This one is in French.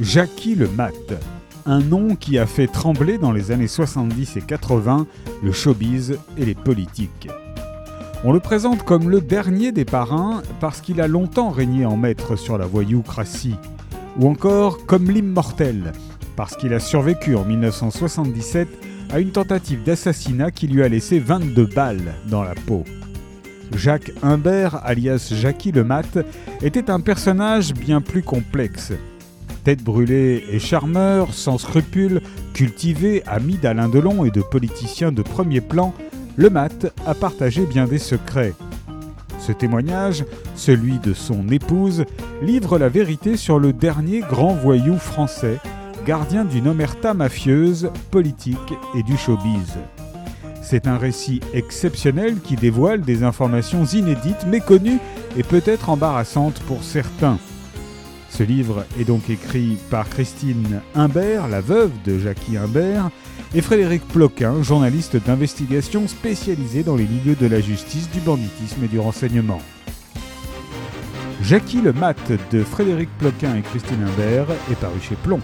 Jackie le Mat, un nom qui a fait trembler dans les années 70 et 80 le showbiz et les politiques. On le présente comme le dernier des parrains parce qu'il a longtemps régné en maître sur la voyoucratie, ou encore comme l'immortel parce qu'il a survécu en 1977 à une tentative d'assassinat qui lui a laissé 22 balles dans la peau. Jacques Humbert, alias Jackie le Mat, était un personnage bien plus complexe. Tête brûlée et charmeur, sans scrupules, cultivé, ami d'Alain Delon et de politiciens de premier plan, le Mat a partagé bien des secrets. Ce témoignage, celui de son épouse, livre la vérité sur le dernier grand voyou français, gardien d'une omerta mafieuse, politique et du showbiz. C'est un récit exceptionnel qui dévoile des informations inédites, méconnues et peut-être embarrassantes pour certains. Ce livre est donc écrit par Christine Imbert, la veuve de Jackie Imbert, et Frédéric Ploquin, journaliste d'investigation spécialisé dans les milieux de la justice, du banditisme et du renseignement. Jackie le Mat de Frédéric Ploquin et Christine Imbert est paru chez Plomb.